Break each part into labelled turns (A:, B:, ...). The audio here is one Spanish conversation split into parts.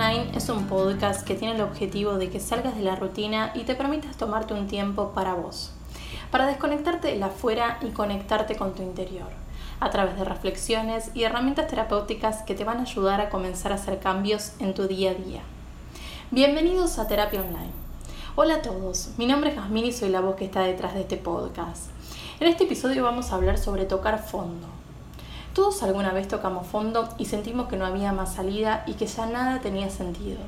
A: Online es un podcast que tiene el objetivo de que salgas de la rutina y te permitas tomarte un tiempo para vos, para desconectarte de la afuera y conectarte con tu interior, a través de reflexiones y herramientas terapéuticas que te van a ayudar a comenzar a hacer cambios en tu día a día. Bienvenidos a Terapia Online. Hola a todos, mi nombre es Jasmine y soy la voz que está detrás de este podcast. En este episodio vamos a hablar sobre tocar fondo todos alguna vez tocamos fondo y sentimos que no había más salida y que ya nada tenía sentido.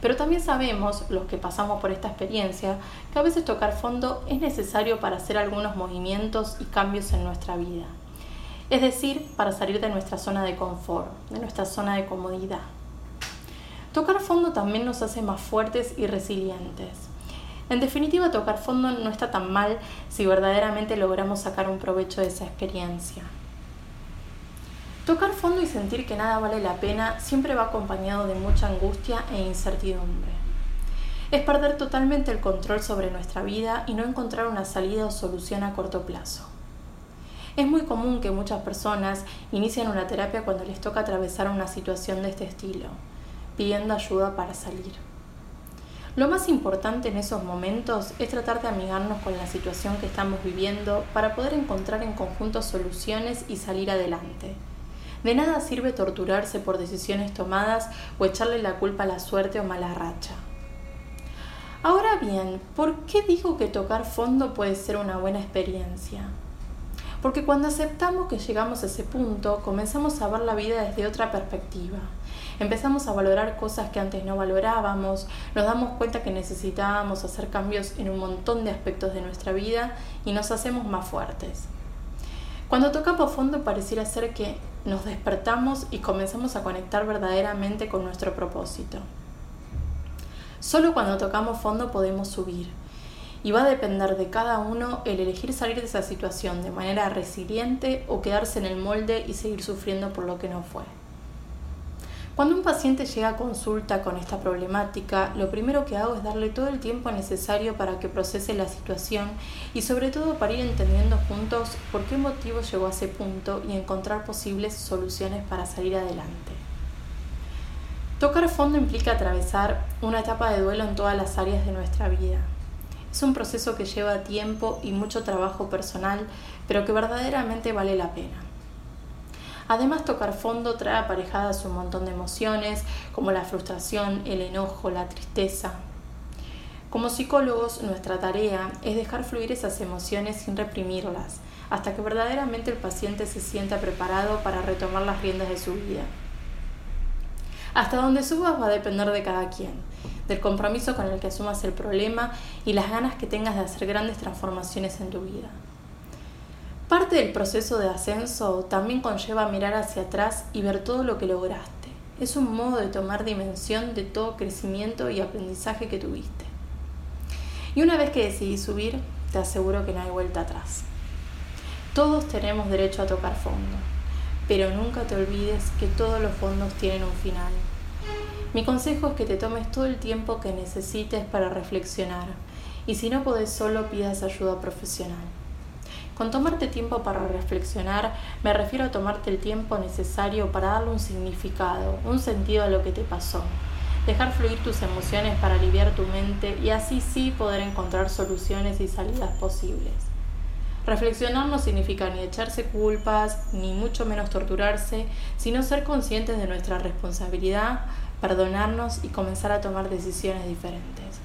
A: Pero también sabemos, los que pasamos por esta experiencia, que a veces tocar fondo es necesario para hacer algunos movimientos y cambios en nuestra vida. Es decir, para salir de nuestra zona de confort, de nuestra zona de comodidad. Tocar fondo también nos hace más fuertes y resilientes. En definitiva, tocar fondo no está tan mal si verdaderamente logramos sacar un provecho de esa experiencia. Tocar fondo y sentir que nada vale la pena siempre va acompañado de mucha angustia e incertidumbre. Es perder totalmente el control sobre nuestra vida y no encontrar una salida o solución a corto plazo. Es muy común que muchas personas inicien una terapia cuando les toca atravesar una situación de este estilo, pidiendo ayuda para salir. Lo más importante en esos momentos es tratar de amigarnos con la situación que estamos viviendo para poder encontrar en conjunto soluciones y salir adelante de nada sirve torturarse por decisiones tomadas o echarle la culpa a la suerte o mala racha. Ahora bien, ¿por qué digo que tocar fondo puede ser una buena experiencia? Porque cuando aceptamos que llegamos a ese punto, comenzamos a ver la vida desde otra perspectiva. Empezamos a valorar cosas que antes no valorábamos, nos damos cuenta que necesitábamos hacer cambios en un montón de aspectos de nuestra vida y nos hacemos más fuertes. Cuando tocamos fondo pareciera ser que nos despertamos y comenzamos a conectar verdaderamente con nuestro propósito. Solo cuando tocamos fondo podemos subir y va a depender de cada uno el elegir salir de esa situación de manera resiliente o quedarse en el molde y seguir sufriendo por lo que no fue. Cuando un paciente llega a consulta con esta problemática, lo primero que hago es darle todo el tiempo necesario para que procese la situación y sobre todo para ir entendiendo juntos por qué motivo llegó a ese punto y encontrar posibles soluciones para salir adelante. Tocar fondo implica atravesar una etapa de duelo en todas las áreas de nuestra vida. Es un proceso que lleva tiempo y mucho trabajo personal, pero que verdaderamente vale la pena. Además, tocar fondo trae aparejadas un montón de emociones, como la frustración, el enojo, la tristeza. Como psicólogos, nuestra tarea es dejar fluir esas emociones sin reprimirlas, hasta que verdaderamente el paciente se sienta preparado para retomar las riendas de su vida. Hasta donde subas va a depender de cada quien, del compromiso con el que asumas el problema y las ganas que tengas de hacer grandes transformaciones en tu vida. Parte del proceso de ascenso también conlleva mirar hacia atrás y ver todo lo que lograste. Es un modo de tomar dimensión de todo crecimiento y aprendizaje que tuviste. Y una vez que decidís subir, te aseguro que no hay vuelta atrás. Todos tenemos derecho a tocar fondo, pero nunca te olvides que todos los fondos tienen un final. Mi consejo es que te tomes todo el tiempo que necesites para reflexionar y si no podés solo pidas ayuda profesional. Con tomarte tiempo para reflexionar me refiero a tomarte el tiempo necesario para darle un significado, un sentido a lo que te pasó. Dejar fluir tus emociones para aliviar tu mente y así sí poder encontrar soluciones y salidas posibles. Reflexionar no significa ni echarse culpas, ni mucho menos torturarse, sino ser conscientes de nuestra responsabilidad, perdonarnos y comenzar a tomar decisiones diferentes.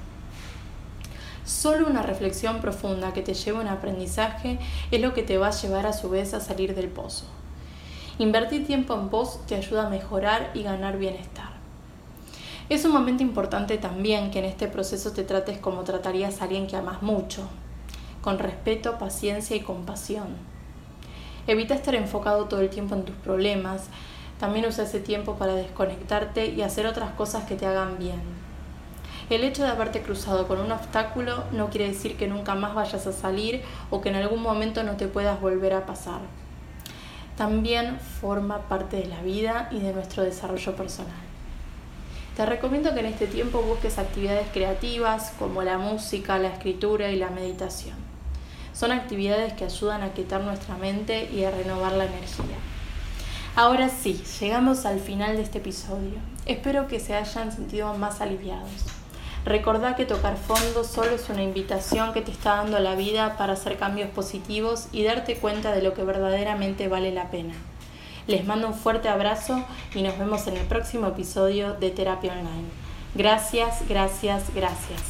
A: Solo una reflexión profunda que te lleve a un aprendizaje es lo que te va a llevar a su vez a salir del pozo. Invertir tiempo en vos te ayuda a mejorar y ganar bienestar. Es sumamente importante también que en este proceso te trates como tratarías a alguien que amas mucho, con respeto, paciencia y compasión. Evita estar enfocado todo el tiempo en tus problemas, también usa ese tiempo para desconectarte y hacer otras cosas que te hagan bien. El hecho de haberte cruzado con un obstáculo no quiere decir que nunca más vayas a salir o que en algún momento no te puedas volver a pasar. También forma parte de la vida y de nuestro desarrollo personal. Te recomiendo que en este tiempo busques actividades creativas como la música, la escritura y la meditación. Son actividades que ayudan a quitar nuestra mente y a renovar la energía. Ahora sí, llegamos al final de este episodio. Espero que se hayan sentido más aliviados. Recordá que tocar fondo solo es una invitación que te está dando la vida para hacer cambios positivos y darte cuenta de lo que verdaderamente vale la pena. Les mando un fuerte abrazo y nos vemos en el próximo episodio de Terapia Online. Gracias, gracias, gracias.